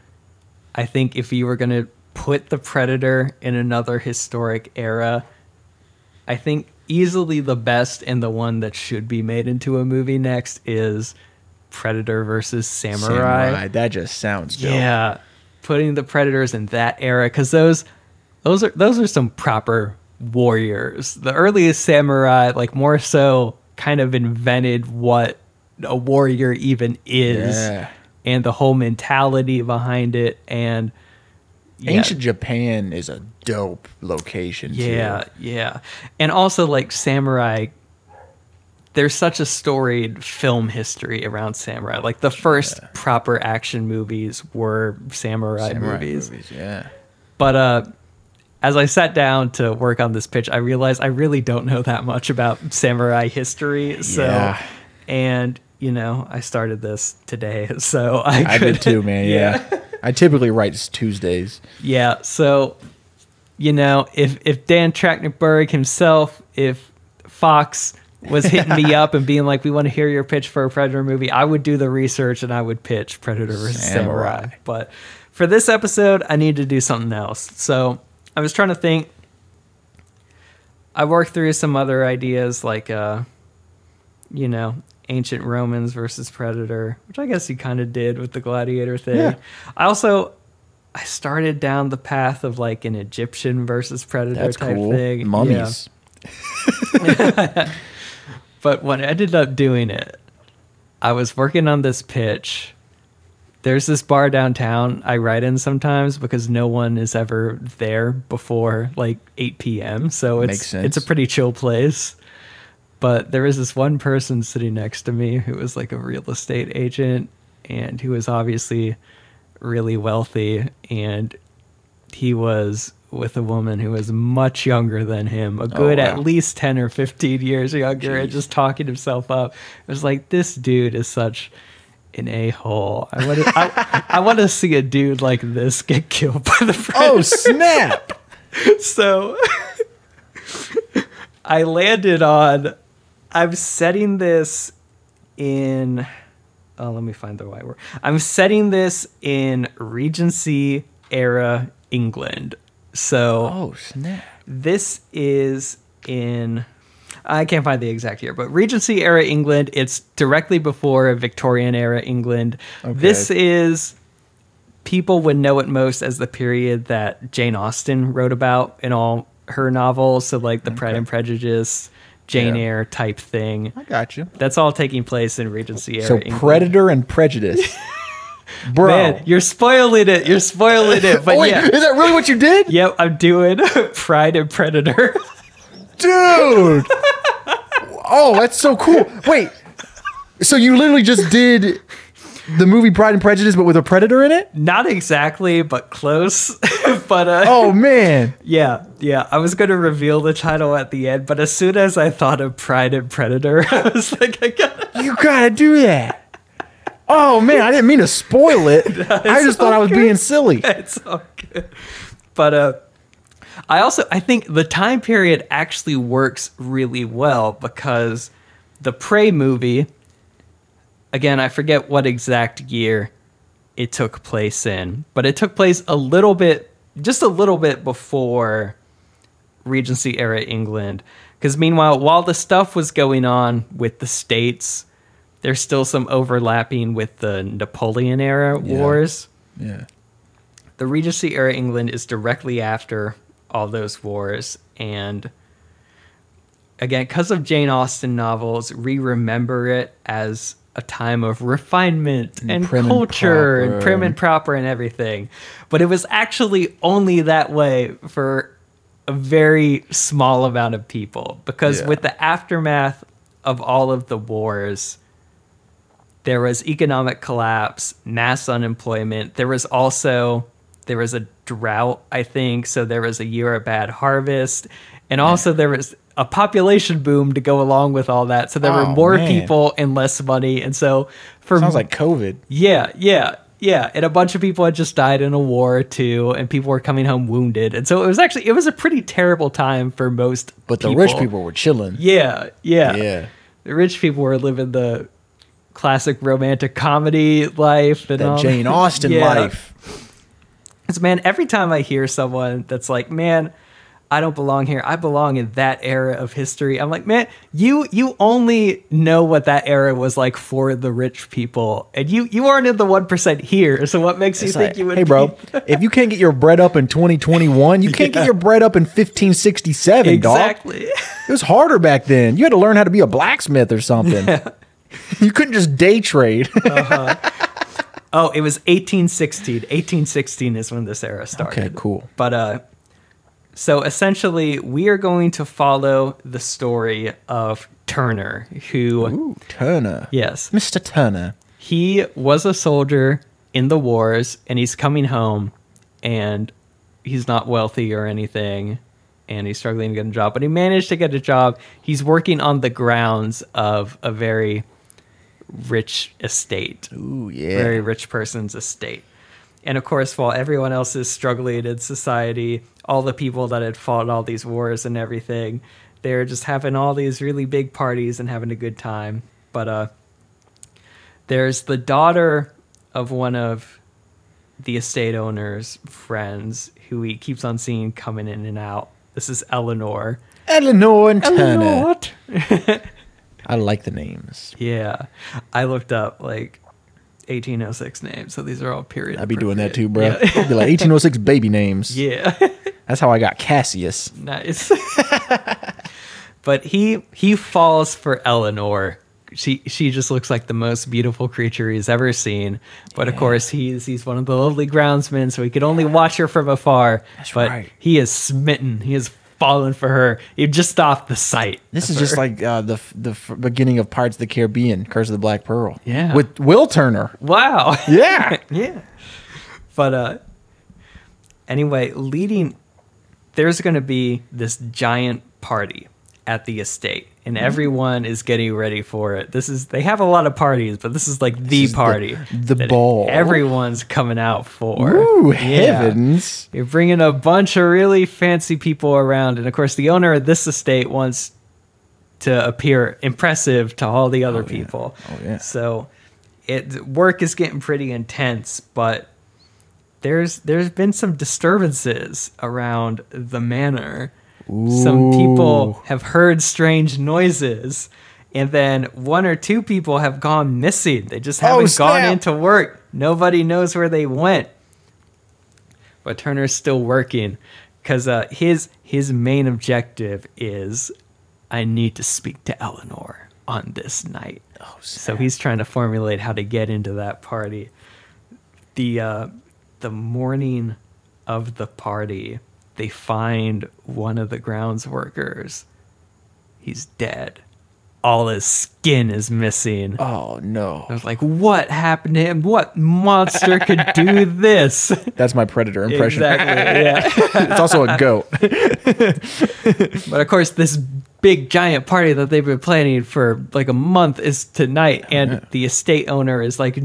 I think if you were going to put the Predator in another historic era, I think easily the best and the one that should be made into a movie next is Predator versus Samurai. That just sounds dope. Yeah, putting the predators in that era because those those are those are some proper warriors. The earliest samurai, like more so, kind of invented what a warrior even is, Yeah. and the whole mentality behind it, and yeah, Ancient Japan is a dope location. too. yeah, yeah. And also like samurai there's such a storied film history around samurai. Like the first proper action movies were samurai, Samurai movies. Yeah. But uh as I sat down to work on this pitch, I realized I really don't know that much about samurai history. So Yeah. and you know, I started this today, so I, I did too, man. Yeah. I typically write Tuesdays. Yeah, so you know, if if Dan Trachtenberg himself, if Fox was hitting me up and being like, "We want to hear your pitch for a Predator movie," I would do the research and I would pitch Predator versus Samurai. Samurai. But for this episode, I need to do something else. So I was trying to think. I worked through some other ideas like, uh, you know, ancient Romans versus Predator, which I guess you kind of did with the gladiator thing. Yeah. I also I started down the path of like an Egyptian versus Predator That's type cool. thing. Yeah. But when I ended up doing it, I was working on this pitch. There's this bar downtown I write in sometimes because no one is ever there before like 8 p.m. So it's it's a pretty chill place. But there was this one person sitting next to me who was like a real estate agent and who was obviously really wealthy and he was with a woman who was much younger than him, a oh, good at wow. least 10 or 15 years younger, and just talking himself up. It was like, this dude is such an a hole. I want to I, I want to see a dude like this get killed by the predator. Oh snap! So I landed on I'm setting this in oh let me find the right word. I'm setting this in Regency era England. So oh snap! this is in I can't find the exact year, but Regency era England. It's directly before Victorian era England. This is people would know it most as the period that Jane Austen wrote about in all her novels. So like the Pride and Prejudice, Jane Yeah. Eyre type thing. I got you. That's all taking place in Regency era So England. Predator and Prejudice, bro. Man, you're spoiling it. You're spoiling it. But oh wait, yeah. is that really what you did, Yep, I'm doing Pride and Predator. dude? oh, that's so cool. Wait, so you literally just did the movie Pride and Prejudice, but with a predator in it? Not exactly, but close. but uh, Oh man, yeah, yeah. I was going to reveal the title at the end, but as soon as I thought of Pride and Predator, I was like, I gotta. you gotta do that. Oh man, I didn't mean to spoil it. I just thought I was being silly. It's all good. But uh, I also I think the time period actually works really well because the Prey movie. Again, I forget what exact year it took place in, but it took place a little bit, just a little bit before Regency era England. Because meanwhile, while the stuff was going on with the states, there's still some overlapping with the Napoleon era Yeah. wars. Yeah. The Regency era England is directly after all those wars. And again, because of Jane Austen novels, we remember it as a time of refinement and, and culture and, proper. prim and proper and everything. But it was actually only that way for a very small amount of people because Yeah. with the aftermath of all of the wars, there was economic collapse, mass unemployment. There was also there was a drought, I think, so there was a year of bad harvest, and also there was a population boom to go along with all that. So there were Oh, more man. people and less money, and so for Sounds like COVID. yeah, yeah, yeah. And a bunch of people had just died in a war too, and people were coming home wounded. And so it was actually it was a pretty terrible time for most. But the rich people were chilling. Yeah, yeah, Yeah. The rich people were living the classic romantic comedy life and That Jane Austen Yeah. life. 'Cause, man, every time I hear someone that's like, man. I don't belong here. I belong in that era of history. I'm like, man, you you only know what that era was like for the rich people, and you you aren't in the one percent here. So what makes you It's think you would? hey, bro, if you can't get your bread up in 2021, you can't get your bread up in 1567, dog. exactly. It was harder back then. You had to learn how to be a blacksmith or something. you couldn't just day trade. Oh, it was 1816. 1816 is when this era started. Okay, cool. But uh, so essentially, we are going to follow the story of Turner, who Ooh, Turner. yes, Mr. Turner. he was a soldier in the wars, and he's coming home, and he's not wealthy or anything. And he's struggling to get a job, but he managed to get a job. He's working on the grounds of a very rich estate. Ooh, yeah. very rich person's estate. And of course, while everyone else is struggling in society, all the people that had fought all these wars and everything, they're just having all these really big parties and having a good time. But uh, there's the daughter of one of the estate owner's friends who he keeps on seeing coming in and out. This is Eleanor. Eleanor and Turner. Eleanor. I like the names. Yeah, I looked up like 1806 names, so these are all period. I'd be doing that too, bro. It'd be like 1806 baby names. Yeah, That's how I got Cassius. nice. but he he falls for Eleanor. She she just looks like the most beautiful creature he's ever seen. But of course he's he's one of the lovely groundsmen, so he could only watch her from afar. That's but right. he is smitten. He is fallen for her. He just off the sight. This is just like uh, the the f- beginning of Pirates of the Caribbean, Curse of the Black Pearl. Yeah. With Will Turner. wow. Yeah. yeah. But uh anyway, leading there's going to be this giant party at the estate Mm-hmm. and everyone is getting ready for it. This is they have a lot of parties, but this is like the is party. the that ball. Everyone's coming out for. Ooh, Yeah. heavens. You're bringing a bunch of really fancy people around and of course the owner of this estate wants to appear impressive to all the other people. Oh, yeah. So it work is getting pretty intense, but there's there's been some disturbances around the manor. Some people have heard strange noises, and then one or two people have gone missing. They just haven't gone into work. Nobody knows where they went. But Turner's still working because uh, his his main objective is I need to speak to Eleanor on this night. Oh, So he's trying to formulate how to get into that party. The uh, the morning of the party, they find one of the grounds workers. He's dead. All his skin is missing. Oh, no. I was like, what happened to him? What monster could do this? That's my Predator impression. exactly. Yeah. it's also a goat. But of course, this big giant party that they've been planning for like a month is tonight, and the estate owner is like,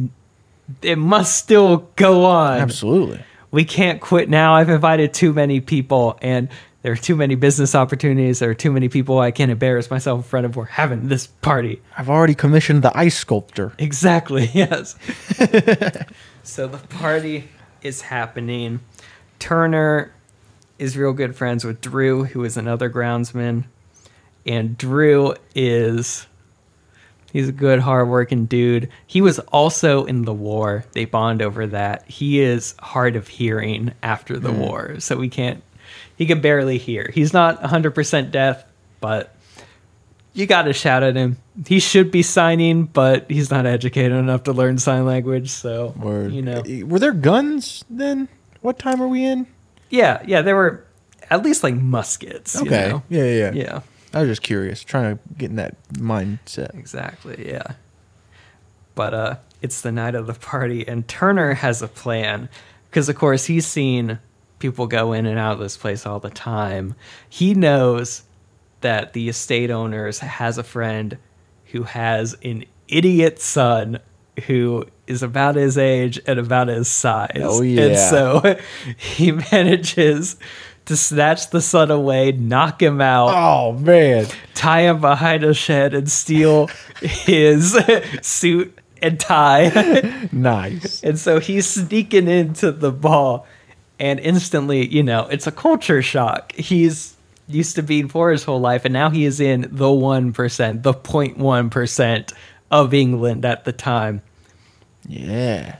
it must still go on. Absolutely. We can't quit now. I've invited too many people, and there are too many business opportunities. There are too many people I can't embarrass myself in front of. We're having this party. I've already commissioned the ice sculptor. Exactly, yes. so the party is happening. Turner is real good friends with Drew, who is another groundsman. And Drew is he's a good hardworking dude. He was also in the war. They bond over that. He is hard of hearing after the hmm. war, so we can't he can barely hear. He's not 100% deaf, but you got to shout at him. He should be signing, but he's not educated enough to learn sign language. So, Word. you know, eh, Were there guns then? What time are we in? yeah, yeah, there were at least like muskets. you Okay. know? Yeah, yeah, yeah. I was just curious, trying to get in that mindset. Exactly, yeah. But uh it's the night of the party and Turner has a plan because of course he's seen people go in and out of this place all the time. He knows that the estate owners has a friend who has an idiot son who is about his age and about his size. Oh, yeah. And so he manages to snatch the son away, knock him out Oh man, tie him behind a shed and steal his suit and tie. nice. and so he's sneaking into the ball and instantly, you know, it's a culture shock. He's used to being poor his whole life and now he is in the 1%, the 0.1% of England at the time. Yeah.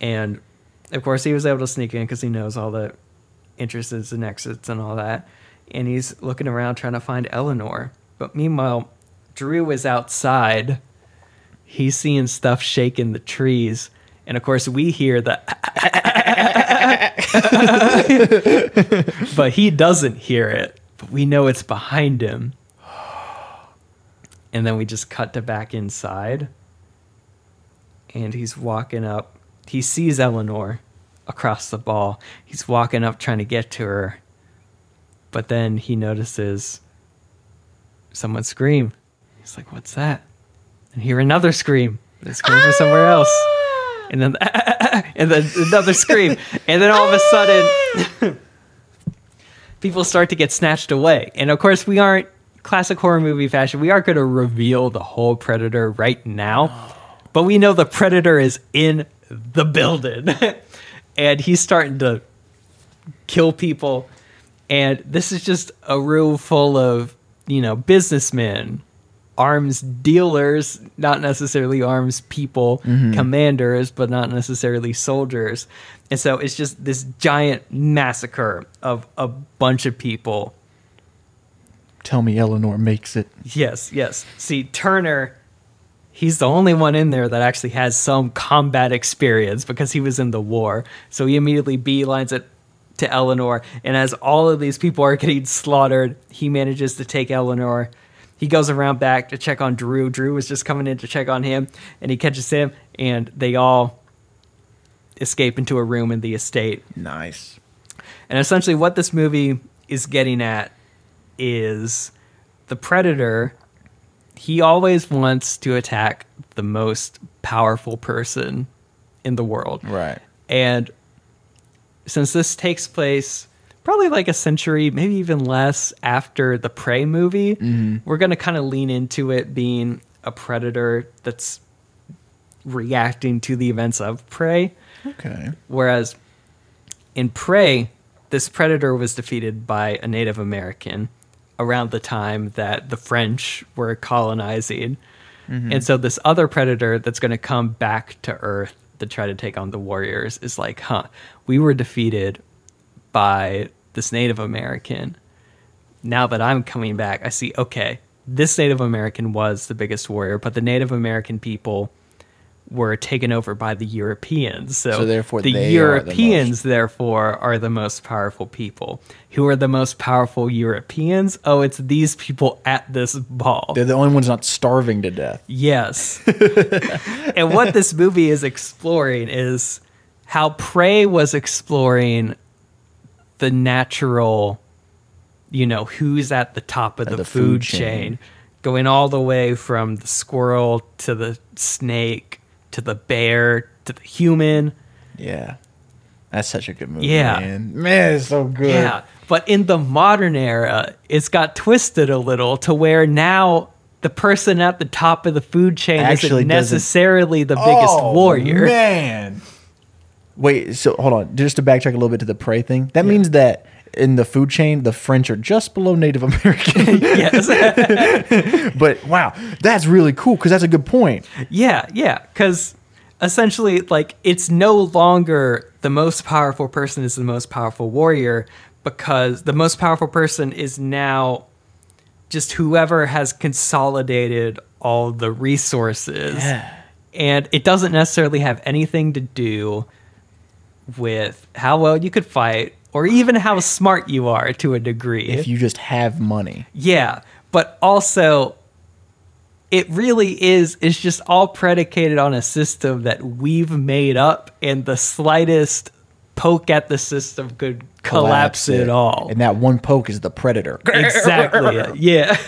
And of course, he was able to sneak in because he knows all the entrances and exits and all that. And he's looking around trying to find Eleanor. But meanwhile, Drew is outside. He's seeing stuff shake in the trees. And of course, we hear the. but he doesn't hear it. But we know it's behind him. And then we just cut to back inside and he's walking up. He sees Eleanor across the ball. He's walking up trying to get to her. But then he notices someone scream. He's like, What's that? And hear another scream. It's coming from somewhere else. Ah! And then and then another scream. And then all of a sudden people start to get snatched away. And of course we aren't classic horror movie fashion. We aren't going to reveal the whole predator right now oh. but we know the predator is in the building and he's starting to kill people and this is just a room full of you know businessmen arms dealers not necessarily arms people mm-hmm. commanders but not necessarily soldiers and so it's just this giant massacre of a bunch of people Tell me Eleanor makes it. Yes, yes. See, Turner, he's the only one in there that actually has some combat experience because he was in the war. So he immediately beelines it to Eleanor. And as all of these people are getting slaughtered, he manages to take Eleanor. He goes around back to check on Drew. Drew was just coming in to check on him, and he catches him, and they all escape into a room in the estate. Nice. And essentially, what this movie is getting at is the predator. He always wants to attack the most powerful person in the world. Right. And since this takes place probably like a century, maybe even less after the Prey movie, mm-hmm. we're going to kind of lean into it being a predator that's reacting to the events of Prey. Okay. Whereas in Prey, this predator was defeated by a Native American around the time that the French were colonizing. Mm-hmm. And so this other predator that's going to come back to Earth to try to take on the warriors is like, huh, we were defeated by this Native American. Now that I'm coming back, I see, okay, this Native American was the biggest warrior, but the Native American people were taken over by the Europeans. So, So therefore the they are the Europeans, therefore, are the most powerful people. Who are the most powerful Europeans? Oh, it's these people at this ball. They're the only ones not starving to death. Yes. and what this movie is exploring is how Prey was exploring the natural, you know, who's at the top of the, the food, food chain. chain. going all the way from the squirrel to the snake to the bear to the human. Yeah. That's such a good movie. Yeah. Man, man it's so good. Yeah. But in the modern era, it's got twisted a little to where now the person at the top of the food chain Actually isn't necessarily the biggest Oh, warrior. Man. Wait, so hold on. Just to backtrack a little bit to the prey thing. That means that in the food chain, the French are just below Native American. yes. but wow, that's really cool because that's a good point. yeah, yeah. Because essentially, like, it's no longer the most powerful person is the most powerful warrior because the most powerful person is now just whoever has consolidated all the resources. And it doesn't necessarily have anything to do with how well you could fight or even how smart you are to a degree. If you just have money. Yeah, but also it really is it's just all predicated on a system that we've made up and the slightest poke at the system could collapse, it, all And that one poke is the predator. exactly yeah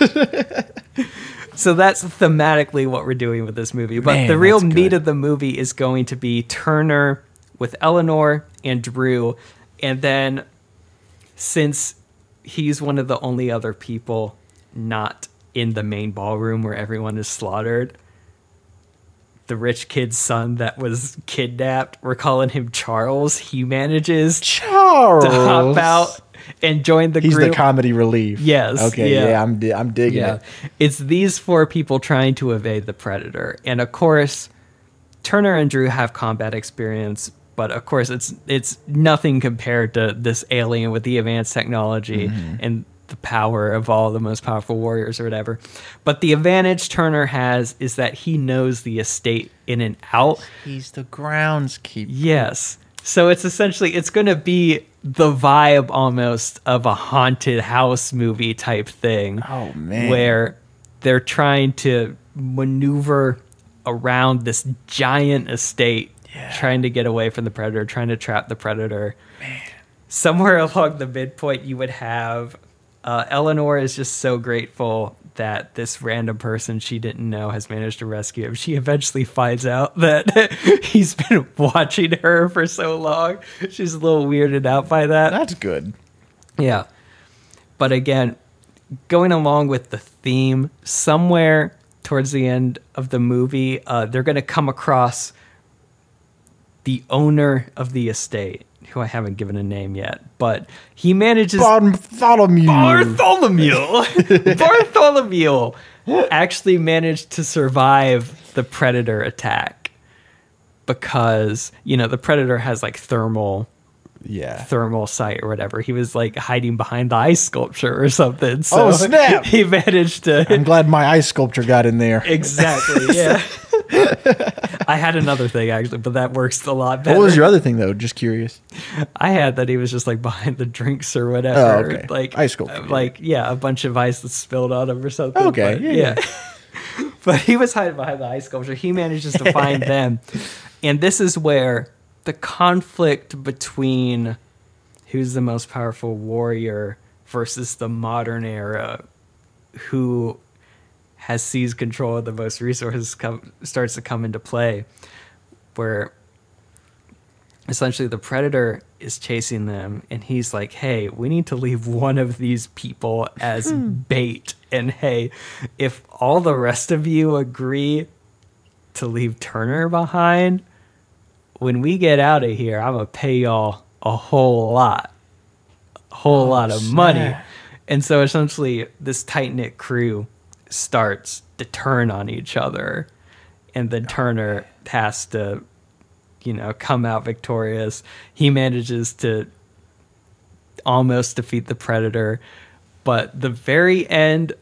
so that's thematically what we're doing with this movie but Man, the real meat of the movie is going to be turner with eleanor and drew and then since he's one of the only other people not in the main ballroom where everyone is slaughtered the rich kid's son that was kidnapped we're calling him charles he manages Charles. to hop out and join the group. He's group the comedy relief. Yes, Okay. yeah. Yeah. I'm. Di- I'm digging yeah. it. It's these four people trying to evade the predator. And of course, Turner and Drew have combat experience, but of course it's it's nothing compared to this alien with the advanced technology Mm-hmm. and the power of all the most powerful warriors or whatever. But the advantage Turner has is that he knows the estate in and out. He's the groundskeeper. Yes. So it's essentially it's going to be the vibe almost of a haunted house movie type thing. Oh, man. Where they're trying to maneuver around this giant estate, trying to get away from the predator, trying to trap the predator. Man. Somewhere along the midpoint, you would have uh, Eleanor is just so grateful that this random person she didn't know has managed to rescue him. She eventually finds out that he's been watching her for so long. She's a little weirded out by that. That's good. Yeah. But again, going along with the theme, somewhere towards the end of the movie, uh, they're going to come across the owner of the estate, who I haven't given a name yet, but he manages. Bartholomew. Bartholomew. Bartholomew actually managed to survive the predator attack because, you know, the predator has like thermal yeah. thermal sight or whatever. He was like hiding behind the ice sculpture or something. Oh, so Oh, snap. He managed to I'm glad my ice sculpture got in there. exactly. Yeah. I had another thing actually, but that works a lot better. What was your other thing though? Just curious. I had that he was just like behind the drinks or whatever. Oh, okay. Like Ice sculpture, uh. Like yeah, a bunch of ice that spilled on him or something. Okay, but, yeah, but he was hiding behind the ice sculpture. He manages to find them, and this is where the conflict between who's the most powerful warrior versus the modern era, who has seized control of the most resources, come, starts to come into play, where essentially the predator is chasing them and he's like hey we need to leave one of these people as hmm. bait and hey if all the rest of you agree to leave turner behind when we get out of here i'm gonna pay y'all a whole lot a whole oh, lot of money. and so essentially this tight-knit crew starts to turn on each other and then oh, turner has to you know, come out victorious. He manages to almost defeat the predator, but the very end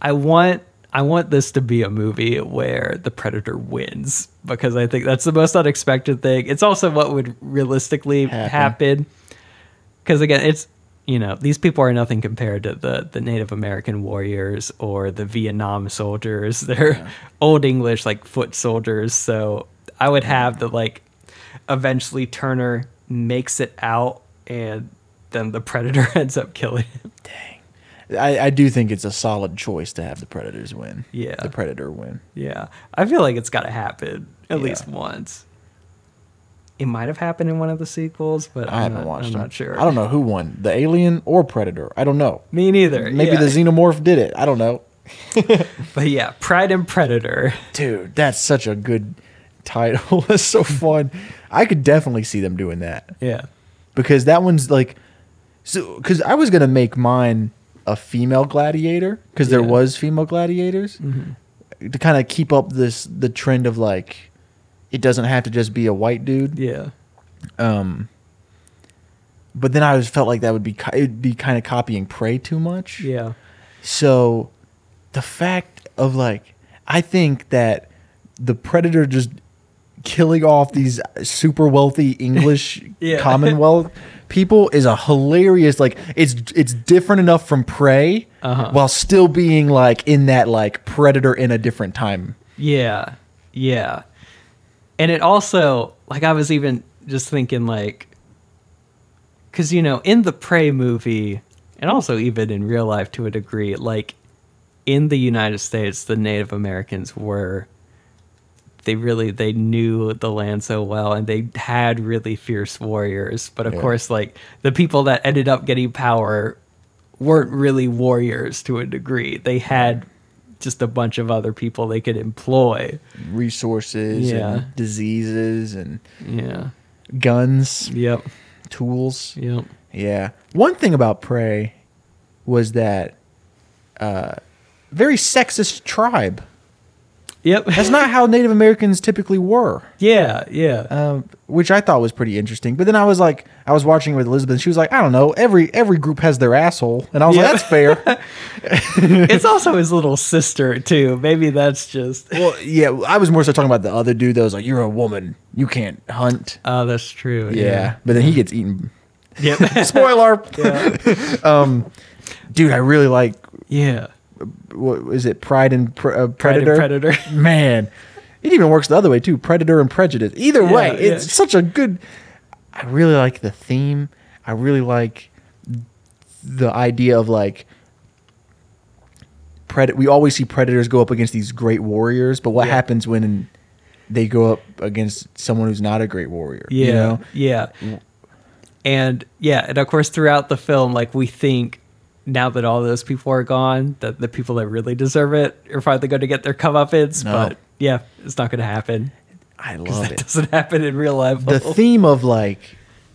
I want I want this to be a movie where the predator wins because I think that's the most unexpected thing. It's also what would realistically Happen. happen. Cuz again, it's you know, these people are nothing compared to the the Native American warriors or the Vietnam soldiers. They're old English like foot soldiers, so I would have the like eventually Turner makes it out and then the predator ends up killing him. Dang. I, I do think it's a solid choice to have the Predators win. Yeah. The Predator win. Yeah. I feel like it's got to happen at Yeah. least once. It might have happened in one of the sequels, but I I'm haven't not, watched I'm them. not sure. I don't know who won, the Alien or Predator. I don't know. Me neither. Maybe yeah. the Xenomorph did it. I don't know. But yeah, Pride and Predator. Dude, that's such a good title. that's so fun. I could definitely see them doing that Yeah. because that one's like, so because I was gonna make mine a female gladiator because there was female gladiators mm-hmm. to kind of keep up this the trend of like, it doesn't have to just be a white dude. Yeah. Um, but then I just felt like that would be it'd be kind of copying Prey too much. Yeah. So the fact of like, I think that the predator just killing off these super wealthy English Yeah. Commonwealth people is a hilarious like it's it's different enough from Prey Uh-huh. while still being like in that like Predator in a different time. Yeah. Yeah. And it also, like, I was even just thinking, like, because, you know, in the Prey movie, and also even in real life to a degree, like, in the United States, the Native Americans were. They really they knew the land so well and they had really fierce warriors. But of Yeah. course, like the people that ended up getting power weren't really warriors to a degree. They had just a bunch of other people they could employ. Resources Yeah. and diseases and Yeah. guns, Yep. tools. Yep. Yeah. One thing about Prey was that uh very sexist tribe. Yep. That's not how Native Americans typically were. yeah. Yeah. um, which I thought was pretty interesting. But then I was like, I was watching it with Elizabeth, and she was like, I don't know, every every group has their asshole, and I was Yeah. like, that's fair. it's also his little sister too. Maybe that's just. well, yeah, I was more so talking about the other dude that was like, you're a woman, you can't hunt. Oh, that's true. Yeah, but then he gets eaten. Yep. Spoiler, yeah. dude. I really like. Yeah. What is it? Pride and Pre- uh, Pride and Predator. Predator. Man, it even works the other way too. Predator and Prejudice. Either Yeah, way, yeah. it's such a good. I really like the theme. I really like the idea of like. Pred- we always see predators go up against these great warriors, but what Yeah. happens when they go up against someone who's not a great warrior? Yeah. You know? Yeah. And yeah, and of course throughout the film, like we think now that all those people are gone, that the people that really deserve it are finally going to get their comeuppance. No. But yeah, it's not going to happen. I love that it. doesn't happen in real life. the theme of like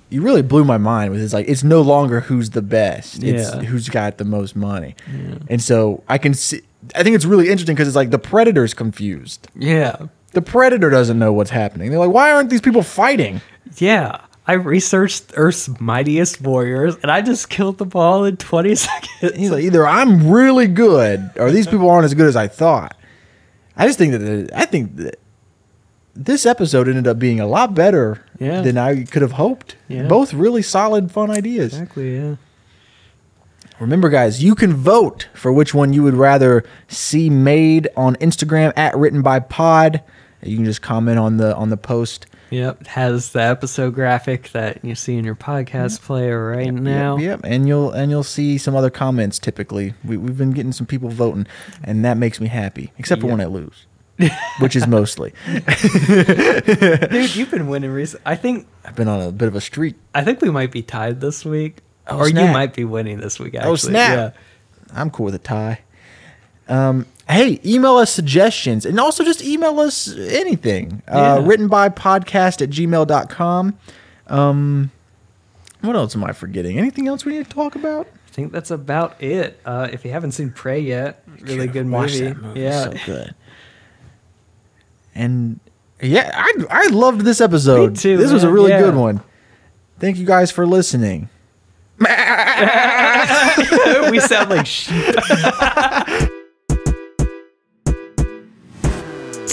you really blew my mind with it's like it's no longer who's the best it's Yeah. who's got the most money and so i can see i think it's really interesting because it's like the predator's confused yeah. the predator doesn't know what's happening they're like why aren't these people fighting Yeah. I researched Earth's mightiest warriors and I just killed them all in 20 seconds. he's like either i'm really good or these people aren't as good as i thought i just think that the, i think that this episode ended up being a lot better Yeah. than i could have hoped Yeah. both really solid fun ideas exactly, yeah. Remember, guys, you can vote for which one you would rather see made on Instagram at written by pod. You can just comment on the on the post. Yep. Has the episode graphic that you see in your podcast player right now. Yep, yep, and you'll and you'll see some other comments. Typically, we, we've been getting some people voting, and that makes me happy. Except for Yep. when I lose, which is mostly. Dude, you've been winning recently. I think I've been on a bit of a streak. I think we might be tied this week. Oh, or you might be winning this week, actually. Oh snap! I'm cool with a tie. Um, hey, email us suggestions and also just email us anything. Uh, written by podcast at gmail.com. Um, what else am I forgetting? Anything else we need to talk about? I think that's about it. Uh, if you haven't seen Prey yet, really good movie. that movie. Yeah. So good. And yeah, I, I loved this episode. Me too, This was a really Yeah. good one. Thank you guys for listening. we sound like sheep.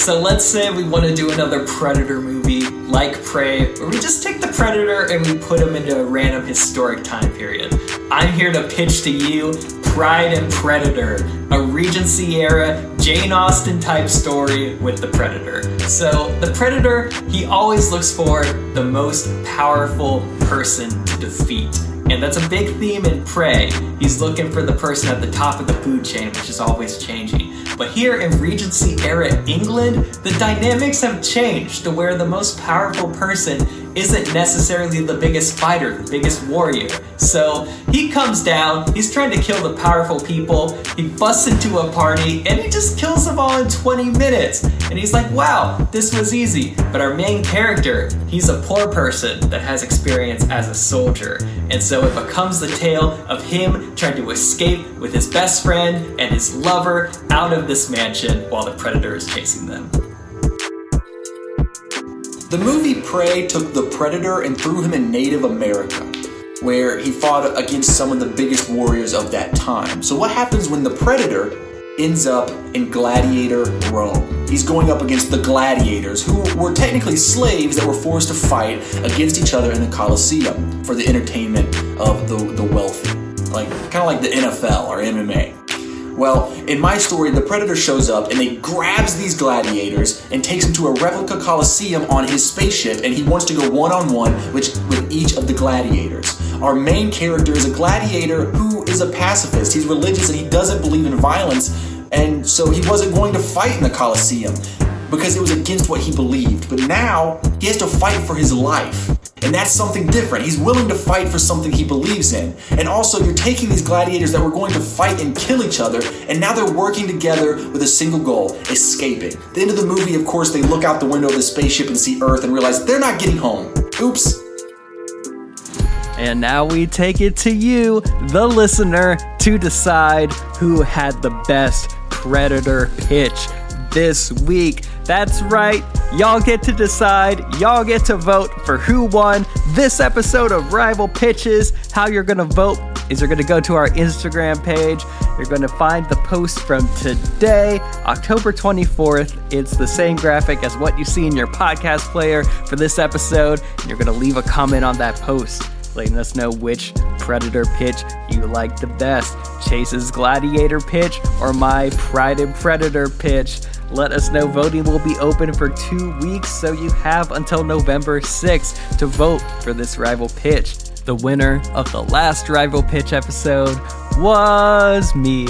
So let's say we want to do another Predator movie like Prey, where we just take the Predator and we put him into a random historic time period. I'm here to pitch to you Pride and Predator, a Regency era Jane Austen type story with the Predator. So the Predator, he always looks for the most powerful person to defeat. And that's a big theme in Prey. He's looking for the person at the top of the food chain, which is always changing. But here in Regency era England, the dynamics have changed to where the most powerful person isn't necessarily the biggest fighter, the biggest warrior. So he comes down, he's trying to kill the powerful people, he busts into a party, and he just kills them all in 20 minutes. And he's like, wow, this was easy. But our main character, he's a poor person that has experience as a soldier. And so it becomes the tale of him trying to escape with his best friend and his lover out of this mansion while the predator is chasing them. The movie Prey took the Predator and threw him in Native America, where he fought against some of the biggest warriors of that time. So, what happens when the Predator ends up in gladiator Rome? he's going up against the gladiators, who were technically slaves that were forced to fight against each other in the Colosseum for the entertainment of the, the wealthy. Like, kind of like the NFL or MMA. Well, in my story, the Predator shows up and he grabs these gladiators and takes them to a replica coliseum on his spaceship, and he wants to go one on one with each of the gladiators. Our main character is a gladiator who is a pacifist. He's religious and he doesn't believe in violence, and so he wasn't going to fight in the coliseum because it was against what he believed. But now he has to fight for his life. And that's something different. He's willing to fight for something he believes in. And also, you're taking these gladiators that were going to fight and kill each other, and now they're working together with a single goal escaping. At the end of the movie, of course, they look out the window of the spaceship and see Earth and realize they're not getting home. Oops. And now we take it to you, the listener, to decide who had the best Predator pitch this week. That's right, y'all get to decide, y'all get to vote for who won this episode of Rival Pitches. How you're gonna vote is you're gonna go to our Instagram page. You're gonna find the post from today, October 24th. It's the same graphic as what you see in your podcast player for this episode. And you're gonna leave a comment on that post letting us know which Predator pitch you like the best. Chase's Gladiator pitch or my Pride and Predator pitch. Let us know. Voting will be open for two weeks, so you have until November 6th to vote for this rival pitch. The winner of the last rival pitch episode was me.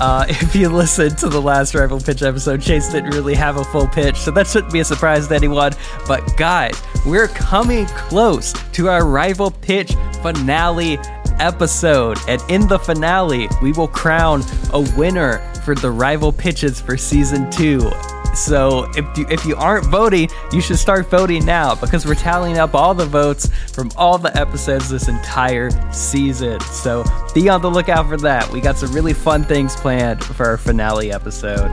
Uh, if you listened to the last rival pitch episode, Chase didn't really have a full pitch, so that shouldn't be a surprise to anyone. But guys, we're coming close to our rival pitch finale episode, and in the finale, we will crown a winner for the rival pitches for season two. So if you, if you aren't voting, you should start voting now because we're tallying up all the votes from all the episodes this entire season. So be on the lookout for that. We got some really fun things planned for our finale episode.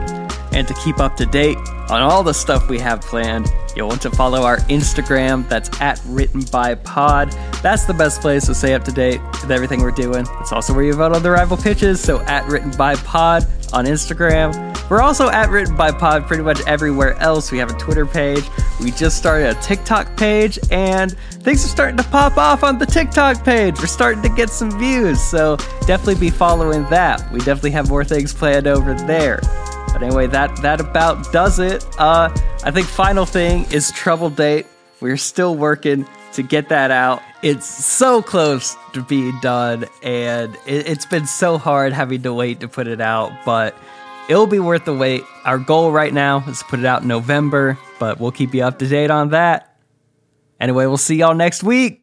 And to keep up to date on all the stuff we have planned, you'll want to follow our Instagram. That's at written by pod. That's the best place to stay up to date with everything we're doing. It's also where you vote on the rival pitches. So at written by pod on Instagram. We're also at written by pod pretty much everywhere else. We have a Twitter page. We just started a TikTok page, and things are starting to pop off on the TikTok page. We're starting to get some views, so definitely be following that. We definitely have more things planned over there. But anyway, that that about does it. Uh, I think final thing is Trouble Date. We're still working to get that out. It's so close to being done, and it, has been so hard having to wait to put it out, but it'll be worth the wait. Our goal right now is to put it out in November, but we'll keep you up to date on that. Anyway, we'll see y'all next week.